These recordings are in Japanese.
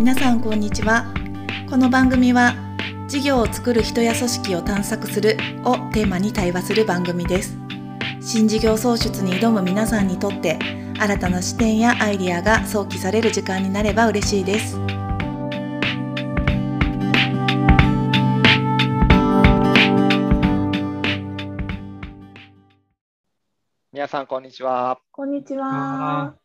皆さんこんにちは。この番組は事業を作る人や組織を探索するをテーマに対話する番組です。新事業創出に挑む皆さんにとって新たな視点やアイディアが想起される時間になれば嬉しいです。皆さん、こんにちは。こんにちは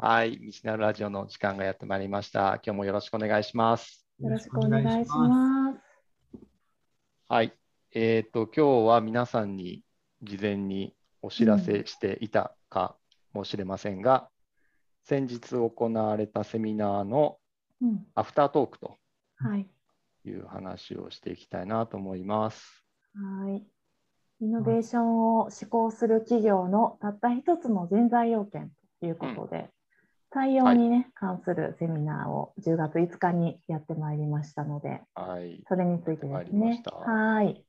はい、道なるラジオの時間がやってまいりました。今日もよろしくお願いします。よろしくお願いしますはい、えっ、と、今日は皆さんに事前にお知らせしていたかもしれませんが、先日行われたセミナーのうんアフタートークとはいいう話をしていきたいなと思います。はい。イノベーションを施行する企業のたった一つの人材要件ということで、対応に、ね関するセミナーを10月5日にやってまいりましたので、はい、それについてですね。はい。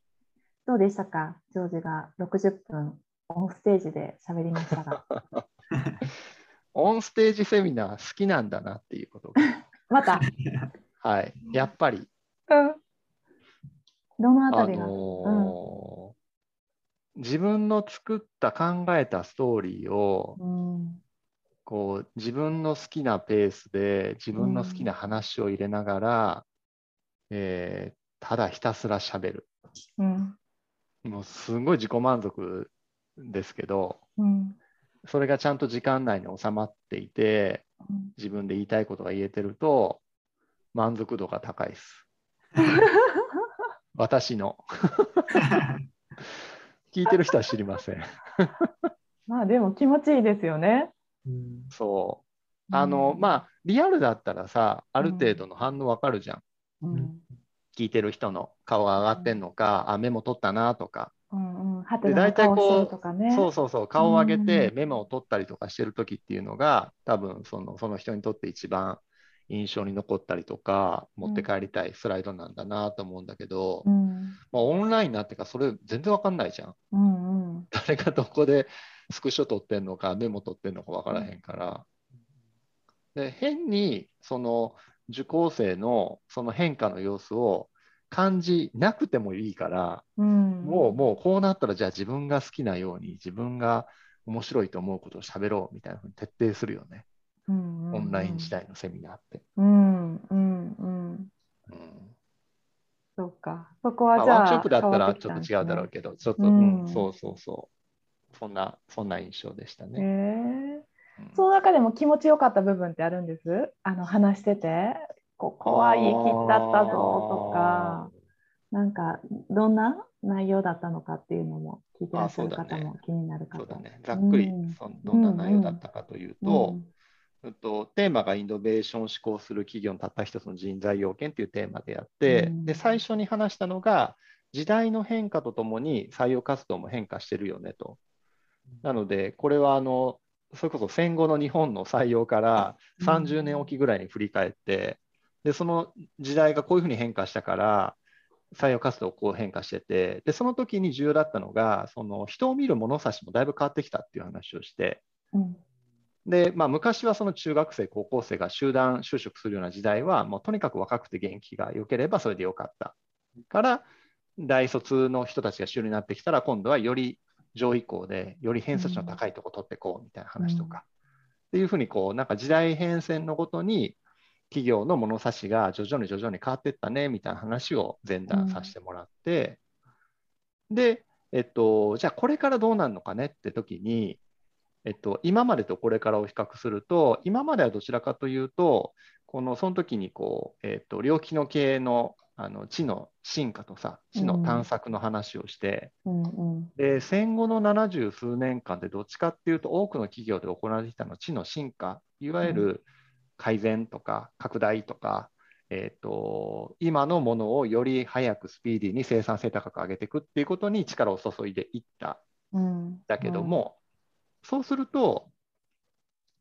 どうでしたか？ジョージが60分オンステージで喋りましたが。オンステージセミナー好きなんだなっていうことが、また、はい、やっぱり、うん、どのああたりが、のー自分の作った考えたストーリーをうんこう自分の好きなペースで自分の好きな話を入れながら、えーただひたすら喋る。うん。もうすごい自己満足ですけどうん。それがちゃんと時間内に収まっていてうん自分で言いたいことが言えてると満足度が高いです。私の。聞いてる人は知りません。まあでも気持ちいいですよね。そう。あの、まあ、リアルだったらさ、ある程度の反応わかるじゃん。うん。聞いてる人の顔が上がってんのか、あ、メモ取ったなとか。うんうん、は大体こるとかね。う、そうそうそう、顔を上げてうん。メモを取ったりとかしてる時っていうのが、多分そのその人にとって一番印象に残ったりとか、持って帰りたいスライドなんだなと思うんだけど、うん。まあ、オンラインになってからそれ全然わかんないじゃん。うんうん。誰がどこでスクショ取ってんのか、メモ取ってんのかわからへんから。で、変にその受講生のその変化の様子を感じなくてもいいから、うんもうもうこうなったらじゃあ自分が好きなように自分が面白いと思うことを喋ろうみたいなふうに徹底するよね。うんうんオンライン時代のセミナーって。うんうんうんうんそうかそこまあ、はじゃあワークショップだったらちょっと違うだろうけど、ちょっと、うんうんそうそうそう。そんな、そんな印象でしたへね。その中でも気持ちよかった部分ってあるんです？あの話してて。ここはいい切だったぞとか。なんかどんな？内容だったのかっていうのも聞いてらっしゃる方も気になるかとそうだね。ざっくりうん。そどんな内容だったかというと、うんうんとテーマがイノベーションを施行する企業のたった一つの人材要件というテーマでやって、うん。で最初に話したのが、時代の変化とともに採用活動も変化してるよねと。なので、これはあのそれこそ戦後の日本の採用から30年おきぐらいに振り返って、でその時代がこういうふうに変化したから、採用活動こう変化してて、でその時に重要だったのが、その人を見る物差しもだいぶ変わってきたっていう話をして、うんで、まあ、昔はその中学生、高校生が集団就職するような時代は、もうとにかく若くて元気が良ければそれでよかった。から、大卒の人たちが主流になってきたら、今度はより上位校で、より偏差値の高いとこ取っていこうみたいな話とか。っていうふうに、こう、なんか時代変遷のごとに、企業の物差しが徐々に徐々に変わっていったねみたいな話を前段させてもらって、で、えっと、じゃあこれからどうなるのかねって時に、えっと、今までとこれからを比較すると、今まではどちらかというと、このその時にこう、えっと、領域の経営のあの知の進化とさ、知の探索の話をして、うんうん。で戦後の70数年間でどっちかっていうと、多くの企業で行われてきたのは知の進化、いわゆる改善とか拡大とか、えっと今のものをより早くスピーディーに生産性高く上げていくっていうことに力を注いでいった。うん。だけども、そうすると、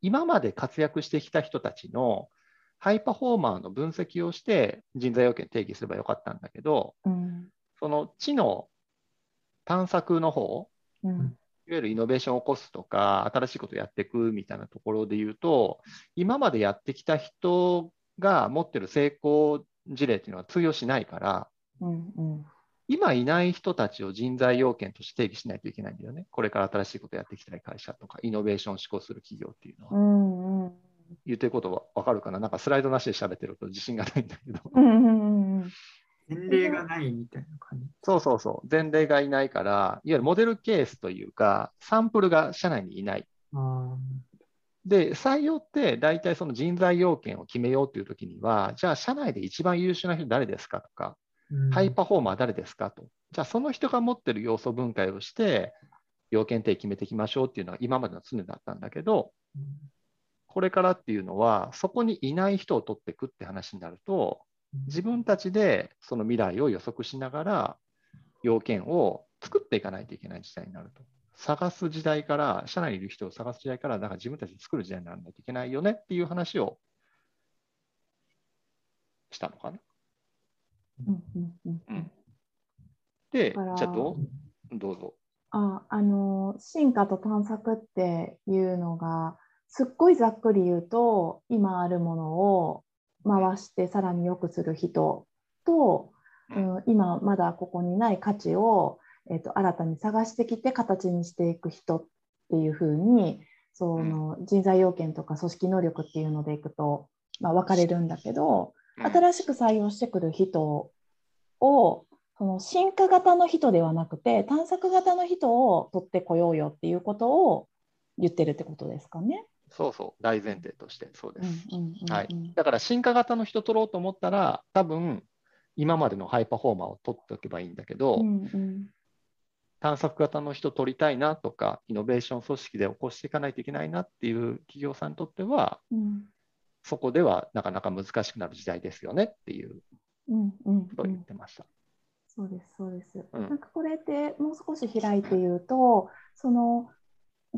今まで活躍してきた人たちのハイパフォーマーの分析をして人材要件定義すればよかったんだけど、うんその知の探索の方、うんいわゆるイノベーションを起こすとか、新しいことをやっていくみたいなところで言うと、今までやってきた人が持ってる成功事例っていうのは通用しないから、うんうん今いない人たちを人材要件として定義しないといけないんだよね。これから新しいことやっていきたい会社とか、イノベーションを施行する企業っていうのうは。んうん言ってることはわかるかな？なんかスライドなしで喋ってると自信がないんだけど。うんうんうんうん前例がないみたいな感じ。そうそうそう。前例がいないから、いわゆるモデルケースというか、サンプルが社内にいない。あで、採用って大体その人材要件を決めようというときには、じゃあ社内で一番優秀な人誰ですかとか、ーハイパフォーマー誰ですかと。じゃあその人が持ってる要素分解をして、要件定義決めていきましょうっていうのが今までの常だったんだけど、うんこれからっていうのは、そこにいない人を取っていくって話になると、自分たちでその未来を予測しながら、要件を作っていかないといけない時代になると。探す時代から、社内にいる人を探す時代から、だから自分たちで作る時代にならないといけないよねっていう話をしたのかな。うんうんうんうんで、じゃあどう？どうぞ。ああの進化と探索っていうのがすっごいざっくり言うと今あるものを回してさらに良くする人と、うん、今まだここにない価値を、えっと新たに探してきて形にしていく人っていうふうにその人材要件とか組織能力っていうのでいくと、まあ、分かれるんだけど、新しく採用してくる人をその進化型の人ではなくて探索型の人を取ってこようよっていうことを言ってるってことですかね。そうそう、大前提としてそうです。はい、だから進化型の人取ろうと思ったら、多分今までのハイパフォーマーを取っておけばいいんだけど、うんうん探索型の人取りたいなとか、イノベーション組織で起こしていかないといけないなっていう企業さんにとっては、うんそこではなかなか難しくなる時代ですよねっていうことをうん言ってました。そうですそうです。うんなんかこれってもう少し開いて言うとその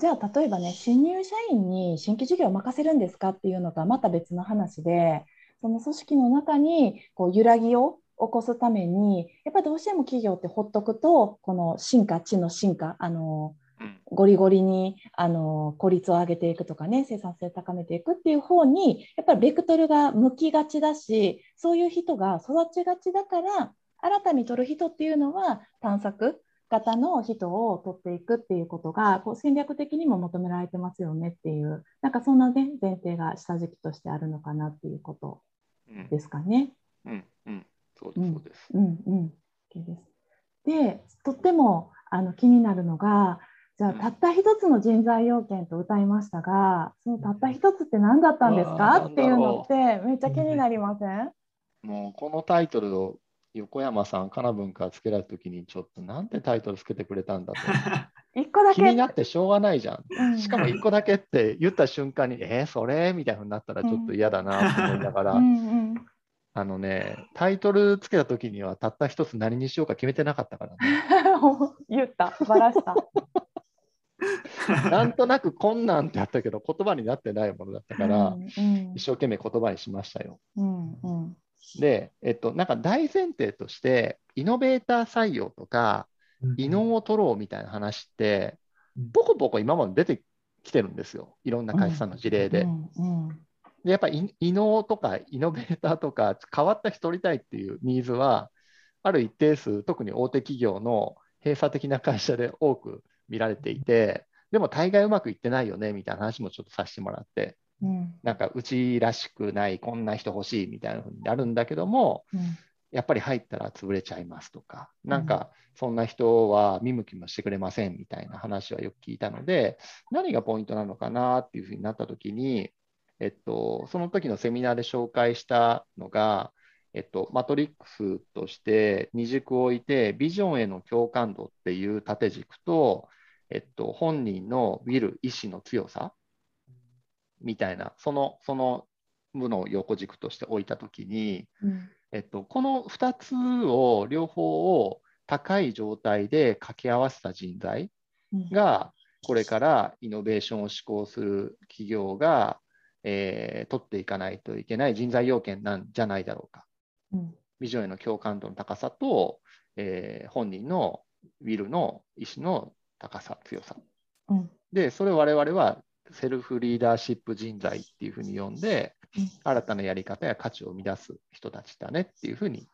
じゃあ例えばね新入社員に新規事業を任せるんですかっていうのとはまた別の話でその組織の中にこう揺らぎを起こすためにやっぱりどうしても企業ってほっとくとこの進化知の進化あのうん。ゴリゴリにあの効率を上げていくとかね生産性高めていくっていう方にやっぱりベクトルが向きがちだしそういう人が育ちがちだから新たに取る人っていうのは探索型の人を取っていくっていうことがこう戦略的にも求められてますよねっていうなんかそんな、ね、前提が下敷きとしてあるのかなっていうことうん。ですかね。うんうん、そうです、そうんうん、OK です。で、とってもあの気になるのが、じゃあうん。たった一つの人材要件と歌いましたが、そのたった一つって何だったんですか？ーっていうのってめっちゃ気になりません？もうこのタイトルを横山さん、かな文からつけられたときに、ちょっとなんてタイトルつけてくれたんだと。一個だけ。気になってしょうがないじゃん。うんしかも1個だけって言った瞬間に、えー、それ？みたいになったらちょっと嫌だなと思いながら、うんうん、あのね、タイトルつけたときにはたった一つ何にしようか決めてなかったからね。言った、バラした。なんとなくこんなんってあったけど、言葉になってないものだったから、うんうん一生懸命言葉にしましたよ。うんうんで、えっと、なんか大前提として、イノベーター採用とか、異能を取ろうみたいな話って、ボコボコ今まで出てきてるんですよ。いろんな会社さんの事例で。でやっぱり異能とかイノベーターとか変わった人取りたいっていうニーズは、ある一定数、特に大手企業の閉鎖的な会社で多く見られていて、でも大概うまくいってないよねみたいな話もちょっとさせてもらって、うん。なんかうちらしくない、こんな人欲しいみたいなふうになるんだけども、うん。やっぱり入ったら潰れちゃいますとか、なんかそんな人は見向きもしてくれませんみたいな話はよく聞いたので、何がポイントなのかなっていうふうになったときに、えっと、その時のセミナーで紹介したのが、えっと、マトリックスとして二軸を置いて、ビジョンへの共感度っていう縦軸と、えっと、本人のウィル、意志の強さみたいな、その、その無の横軸として置いたときに、うんえっと、この2つを両方を高い状態で掛け合わせた人材うんがこれからイノベーションを施行する企業が、えー取っていかないといけない人材要件なんじゃないだろうか。うんビジョンへの共感度の高さと、えー本人のウィルの意思の高さ、強さ。うんで、それを我々はセルフリーダーシップ人材っていうふうに呼んで、新たなやり方や価値を生み出す人たちだねっていうふうに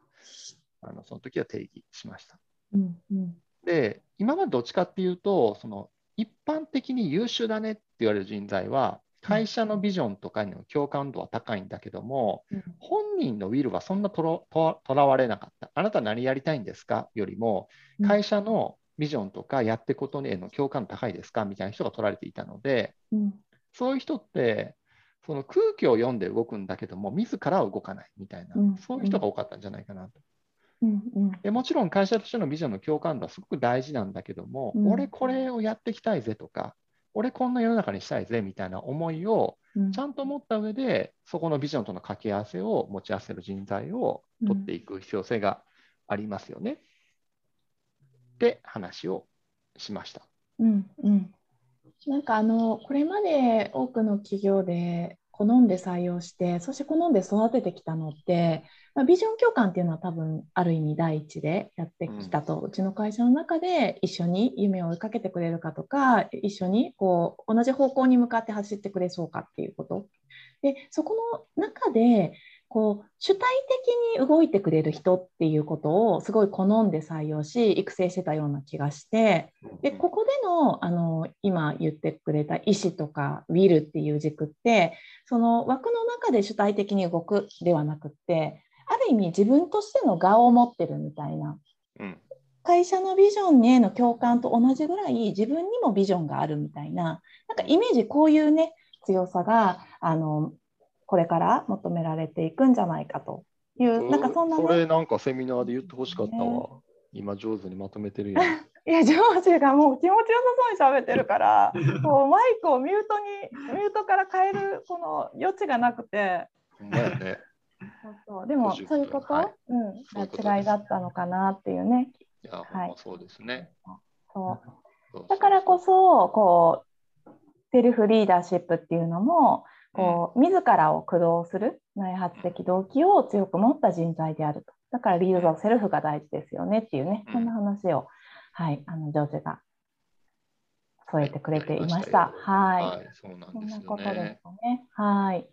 あのその時は定義しました。うんうん。で今までどっちかっていうとその一般的に優秀だねって言われる人材は会社のビジョンとかにの共感度は高いんだけども、うん。本人のウィルはそんなとらわれなかった。あなた何やりたいんですか？よりも、うん。会社のビジョンとかやってことへの共感度高いですかみたいな人が取られていたので、うん。そういう人って、その空気を読んで動くんだけども、自らは動かないみたいな、うん。そういう人が多かったんじゃないかなと。うん。うん。でもちろん会社としてのビジョンの共感度はすごく大事なんだけども、うん。俺これをやっていきたいぜとか、俺こんな世の中にしたいぜみたいな思いをうん。ちゃんと持った上で、そこのビジョンとの掛け合わせを持ち合わせる人材を取っていく必要性がありますよね。って話をしました。うんうん、なんかあのこれまで多くの企業で好んで採用してそして好んで育ててきたのって、まあ、ビジョン共感っていうのは多分ある意味第一でやってきたと、うちの会社の中で一緒に夢を追いかけてくれるかとか一緒にこう同じ方向に向かって走ってくれそうかっていうこと。でそこの中でこう主体的に動いてくれる人っていうことをすごい好んで採用し育成してたような気がしてでここでのあの今言ってくれた意思とかウィルっていう軸ってその枠の中で主体的に動くではなくってある意味自分としての我を持ってるみたいな。うん。会社のビジョンへの共感と同じぐらい自分にもビジョンがあるみたいな。なんかイメージこういうね強さがあのこれから求められていくんじゃないかというなんかそんな、ね、それなんかセミナーで言ってほしかったわ。今上手にまとめてるよ。いや、ジョージがもう気持ちよさそうに喋ってるから、こうマイクをミュートに、ミュートから変えるこの余地がなくて、ほんまやね。そうそう。でも50そういうこと、はい。うん、そういうことです。違いだったのかなっていうね。いや、ほんまそうですね。そう。だからこそ、こう、セルフリーダーシップっていうのも、こう自らを駆動する内発的動機を強く持った人材であると。だからリード・ザ・セルフが大事ですよねっていうね、うんそんな話を、はい、あの、ジョージが添えてくれていました。はい。はい、そうなんですよなことですね。かね。はい。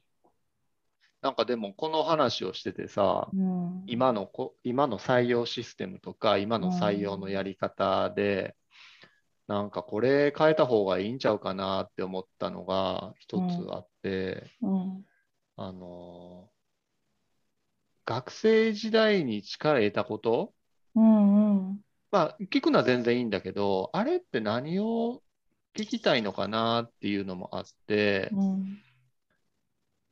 なんかでもこの話をしててさ、うん、今のこ今の採用システムとか今の採用のやり方で、なんかこれ変えた方がいいんちゃうかなって思ったのが一つあって、うん、あの学生時代に力得たこと？うん、うん、まあ聞くのは全然いいんだけどあれって何を聞きたいのかなっていうのもあって、うん、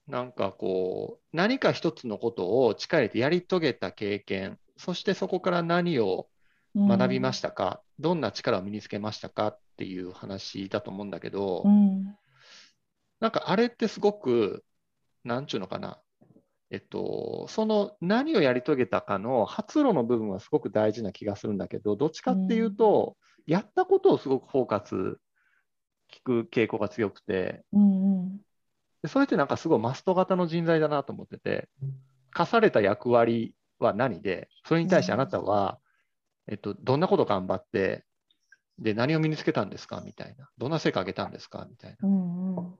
なんかこう何か一つのことを力入れてやり遂げた経験そしてそこから何を学びましたか、どんな力を身につけましたかっていう話だと思うんだけど、うん、なんかあれってすごく、なんちゅうのかな、えっと、その何をやり遂げたかの発露の部分はすごく大事な気がするんだけど、どっちかっていうと、やったことをすごくフォーカス、聞く傾向が強くて、うん、でそれってなんかすごいマスト型の人材だなと思ってて、課された役割は何で、それに対してあなたは、えっと、どんなこと頑張って、で、何を身につけたんですか？みたいな。どんな成果上げたんですか？みたいな。うん、うん、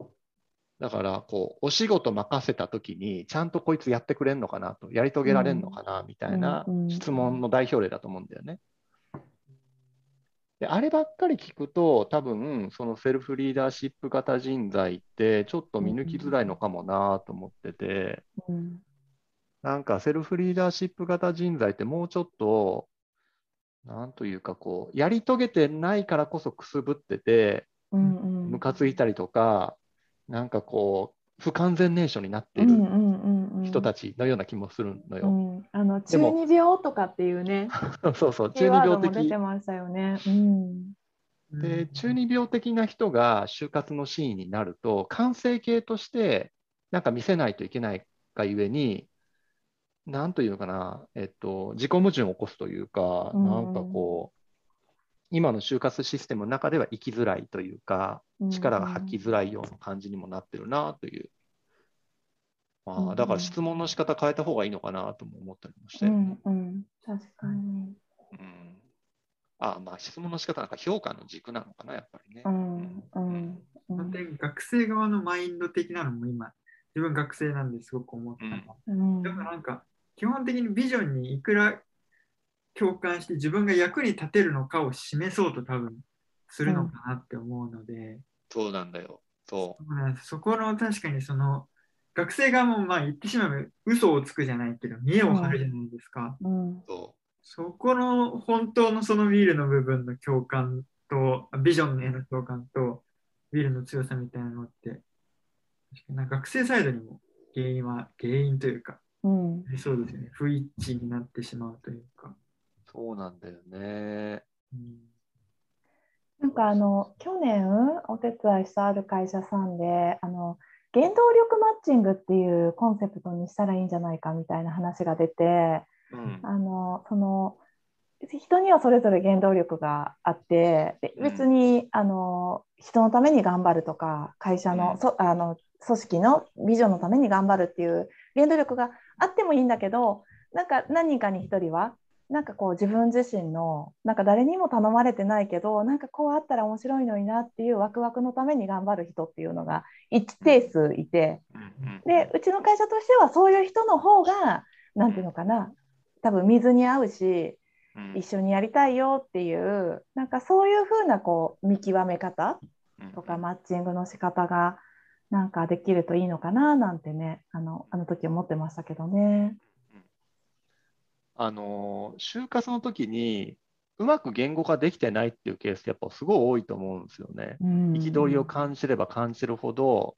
だから、こう、お仕事任せたときに、ちゃんとこいつやってくれんのかなと、やり遂げられんのかな、みたいな質問の代表例だと思うんだよね。で、あればっかり聞くと、多分、そのセルフリーダーシップ型人材って、ちょっと見抜きづらいのかもなと思ってて、うん、なんかセルフリーダーシップ型人材ってもうちょっと、なんというかこう、やり遂げてないからこそくすぶってて、うん、うん、ムカついたりとか、なんかこう、不完全燃焼になってるうん、うん、うん、人たちのような気もするのよ。うん、あのでも中二病とかっていうね、そうそう、中二病ワードも出的。てましたよね。うん、で、中二病的な人が就活のシーンになると、完成形としてなんか見せないといけないがゆえに、なんというのかな、えっと、自己矛盾を起こすというか、うんなんかこう、今の就活システムの中では生きづらいというか、力が発揮づらいような感じにもなってるなという。まうんあ、だから質問の仕方変えた方がいいのかなとも思ったりもして。うん、うん、確かに。うんあまあ質問の仕方なんか評価の軸なのかな、やっぱりね。うん、うん、うん、で学生側のマインド的なのも今自分学生なんですごく思ったのは。うんだからなんか基本的にビジョンにいくら共感して自分が役に立てるのかを示そうと多分するのかなって思うので、そうなんだよ。そそうなんですそこの確かにその学生側もまあ言ってしまえば嘘をつくじゃないけど見栄を張るじゃないですか。うんう。そそこの本当のそのビールの部分の共感とビジョンへの共感とビールの強さみたいなのって確かになんか学生サイドにも原因は原因というかうんそうですよね不一致になってしまうというか。う。そうなんだよね。うんなんかあの去年お手伝いしたある会社さんであの原動力マッチングっていうコンセプトにしたらいいんじゃないかみたいな話が出てうん。あのその人にはそれぞれ原動力があってでうん別にあの人のために頑張るとか会社の,、うんそあの組織のビジョンのために頑張るっていう原動力があってもいいんだけどなんか何人かに1人はなんかこう自分自身のなんか誰にも頼まれてないけどなんかこうあったら面白いのになっていうワクワクのために頑張る人っていうのが一定数いてうんでうちの会社としてはそういう人の方が何ていうのかな多分水に合うしうん。一緒にやりたいよっていうなんかそういうふうなこう見極め方とかマッチングの仕方がなんかできるといいのかななんてねあのあの時思ってましたけどね。あの、就活の時に、うまく言語化できてないっていうケースってやっぱすごい多いと思うんですよね。憤りを感じれば感じるほど、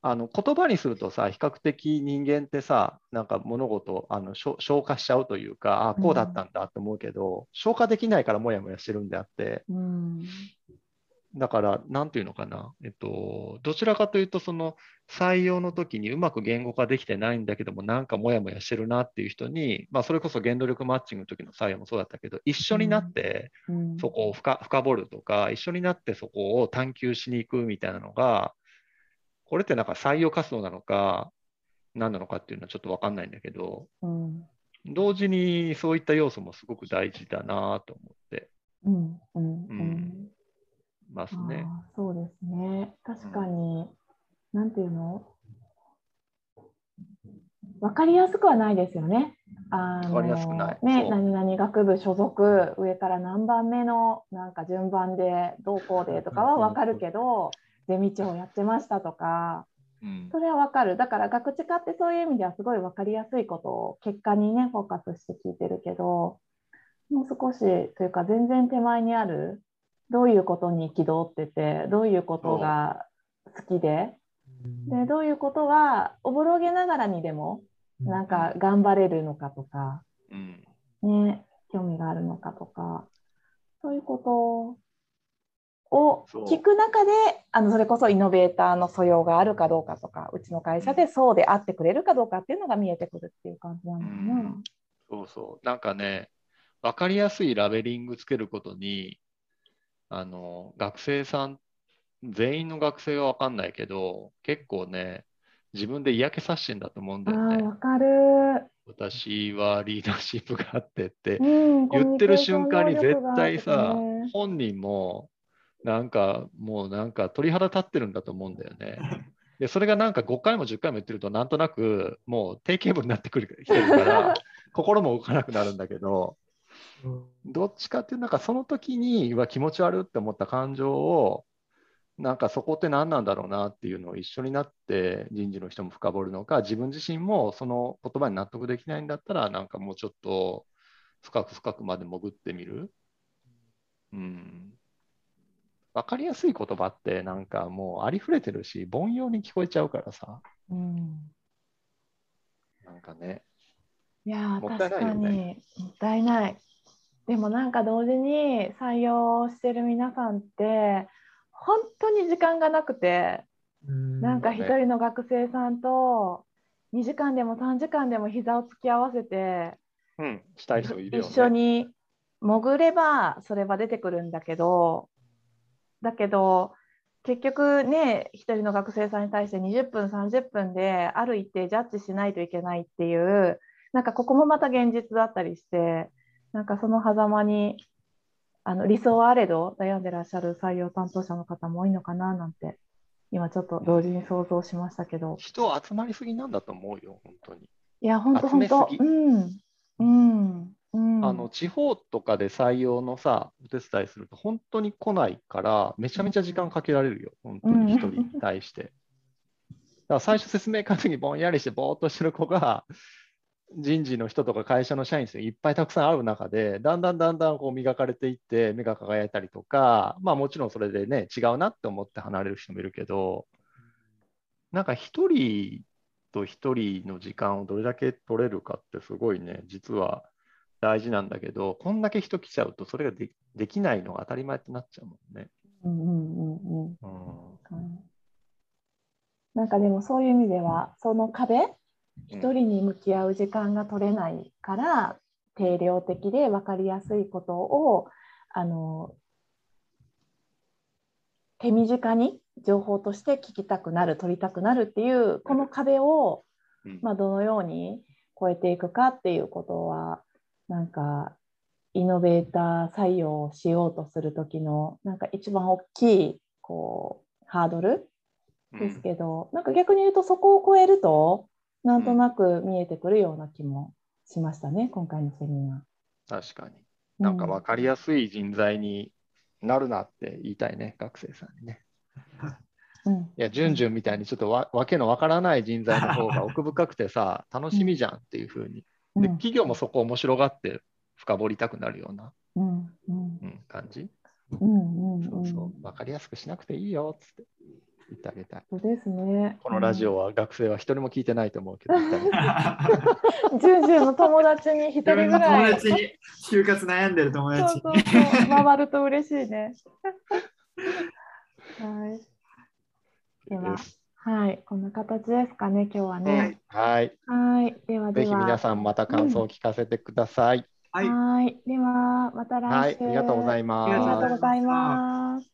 あの言葉にするとさ、比較的人間ってさ、なんか物事をあの消消化しちゃうというか、あこうだったんだって思うけど、消化できないからもやもやしてるんであって、うんだから、なんていうのかな、えっと、どちらかというと、その採用の時にうまく言語化できてないんだけども、なんかもやもやしてるなっていう人に、まあ、それこそ原動力マッチングの時の採用もそうだったけど、一緒になってうん。そこを深深掘るとか、一緒になってそこを探求しに行くみたいなのが、これってなんか採用活動なのか、何なのかっていうのはちょっと分かんないんだけど、うん。同時にそういった要素もすごく大事だなと思って。うん。うん。ううんんますね。そうですね。確かに、なんていうの？わかりやすくはないですよね。あのわかりやすくないね、何々学部所属、上から何番目のなんか順番でどうこうでとかはわかるけど、ゼミ長やってましたとか、うんそれはわかる。だから学知化ってそういう意味ではすごいわかりやすいことを結果にね、フォーカスして聞いてるけど、もう少しというか全然手前にある、どういうことに憤ってて、どういうことが好きで、でどういうことはおぼろげながらにでもなんか頑張れるのかとか、うん。ね、興味があるのかとか、そういうことを聞く中で、あのそれこそイノベーターの素養があるかどうかとか、うちの会社でそうであってくれるかどうかっていうのが見えてくるっていう感じなのかな。そうそう。なんかね、分かりやすいラベリングつけることに、あの、学生さん、全員の学生は分かんないけど、結構ね、自分で嫌気さしてんだと思うんだよね。わかる。私はリーダーシップがあってってうん、言ってる瞬間に絶対さね、本人もなんかもうなんか鳥肌立ってるんだと思うんだよね。で、それがなんか5回も10回も言ってると、なんとなくもう定型文になってくるから、心も動かなくなるんだけど、どっちかっていうとなんかその時にうわ気持ち悪って思った感情をなんかそこって何なんだろうなっていうのを一緒になって人事の人も深掘るのか自分自身もその言葉に納得できないんだったらなんかもうちょっと深く深くまで潜ってみる。うん。わかりやすい言葉ってなんかもうありふれてるし凡庸に聞こえちゃうからさうんなんかね。いやーもったい確かないよねにもったいない。でもなんか同時に採用してる皆さんって本当に時間がなくてなんか一人の学生さんと2時間でも3時間でも膝を突き合わせてうん、したい人いるよね。一緒に潜ればそれは出てくるんだけどだけど結局ね一人の学生さんに対して20分30分である一定ジャッジしないといけないっていうなんかここもまた現実だったりしてなんかその狭間にあの理想はあれど悩んでらっしゃる採用担当者の方も多いのかななんて今ちょっと同時に想像しましたけど。人集まりすぎなんだと思うよ、本当に。いや、本当本当。うん。うん。うん。あの地方とかで採用のさ、お手伝いすると本当に来ないから、めちゃめちゃ時間かけられるよ、本当に一人に対して。だから最初説明会の時にぼんやりしてぼーっとしてる子が、人事の人とか会社の社員さんいっぱいたくさん会う中で、だんだんだんだんこう磨かれていって、目が輝いたりとか、まあもちろんそれでね、違うなって思って離れる人もいるけど、なんか一人と一人の時間をどれだけ取れるかってすごいね、実は大事なんだけど、こんだけ人来ちゃうと、それがでできないのが当たり前ってなっちゃうもんね。うんうん。うんうんなんかでもそういう意味では、その壁、一人に向き合う時間が取れないから、定量的で分かりやすいことを、あの、手短に情報として聞きたくなる、取りたくなるっていう、この壁を、うん。まあ、どのように超えていくかっていうことは、なんか、イノベーター採用をしようとする時の、なんか一番大きい、こう、ハードルですけど、なんか逆に言うとそこを超えるとなんとなく見えてくるような気もしましたね、今回のセミナ確かに。ー。なんか分かりやすい人材になるなって言いたいね、学生さんにね。うん、いや、じゅんじゅんみたいにちょっとわわけのわからない人材の方が奥深くてさ、楽しみじゃんっていうふうに。うんで、企業もそこを面白がって深掘りたくなるような、うんうんうん、感じ？うんうんそうそうう、分かりやすくしなくていいよっつって言ってあげたい。そうですね。このラジオは学生は一人も聞いてないと思うけど。ジュンジュンの友達に一人ぐらい。友達に、就活悩んでる友達に。そうそうそう、回ると嬉しいね。はい。でははい、こんな形ですかね、今日はね。はい。はい、ではでは。ぜひ皆さんまた感想を聞かせてください。はい。はい、では、また来週。はい、ありがとうございますありがとうございすます。